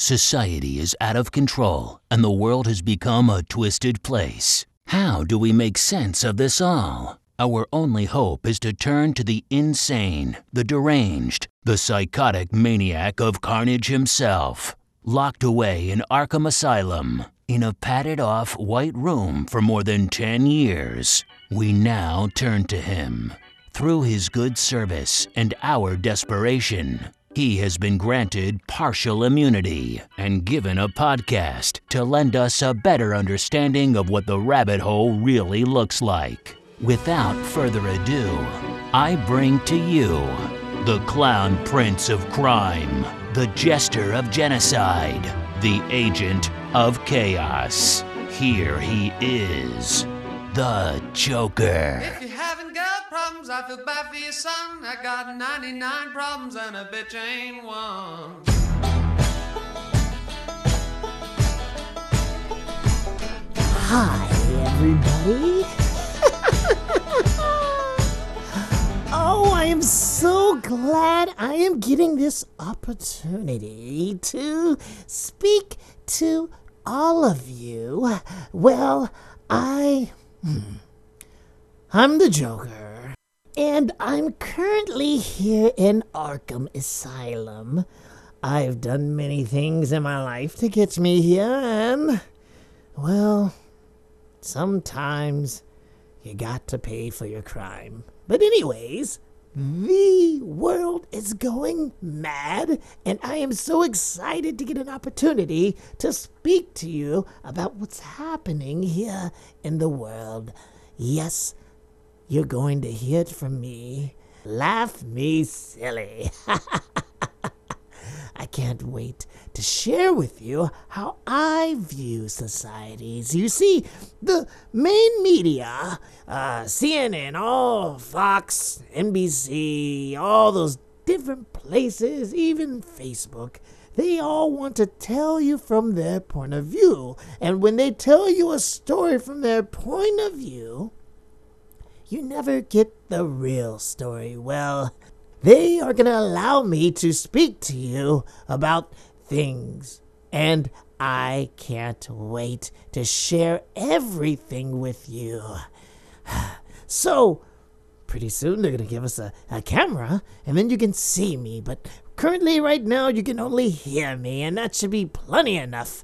Society is out of control and the world has become a twisted place. How do we make sense of this all? Our only hope is to turn to the insane, the deranged, the psychotic maniac of carnage himself. Locked away in Arkham Asylum, in a padded off white room for more than 10 years, we now turn to him. Through his good service and our desperation, he has been granted partial immunity and given a podcast to lend us a better understanding of what the rabbit hole really looks like. Without further ado, I bring to you the Clown Prince of Crime, the Jester of Genocide, the Agent of Chaos. Here he is, the Joker. If you problems, I feel bad for your son. I got 99 problems and a bitch ain't one. Hi, everybody. oh, I am so glad I am getting this opportunity to speak to all of you. Well, I. hmm, I'm the Joker. And I'm currently here in Arkham Asylum. I've done many things in my life to get me here, and. Well, sometimes you got to pay for your crime. But, anyways, the world is going mad, and I am so excited to get an opportunity to speak to you about what's happening here in the world. Yes, you're going to hear it from me. Laugh me silly. I can't wait to share with you how I view societies. You see, the main media, uh, CNN, all Fox, NBC, all those different places, even Facebook, they all want to tell you from their point of view. And when they tell you a story from their point of view, you never get the real story. Well, they are going to allow me to speak to you about things. And I can't wait to share everything with you. So, pretty soon they're going to give us a, a camera, and then you can see me. But currently, right now, you can only hear me, and that should be plenty enough.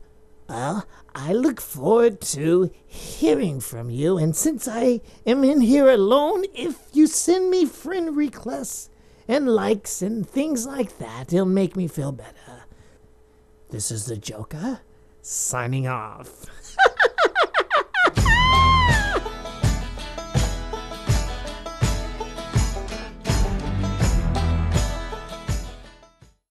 Well, I look forward to hearing from you, and since I am in here alone, if you send me friend requests and likes and things like that, it'll make me feel better. This is the Joker signing off.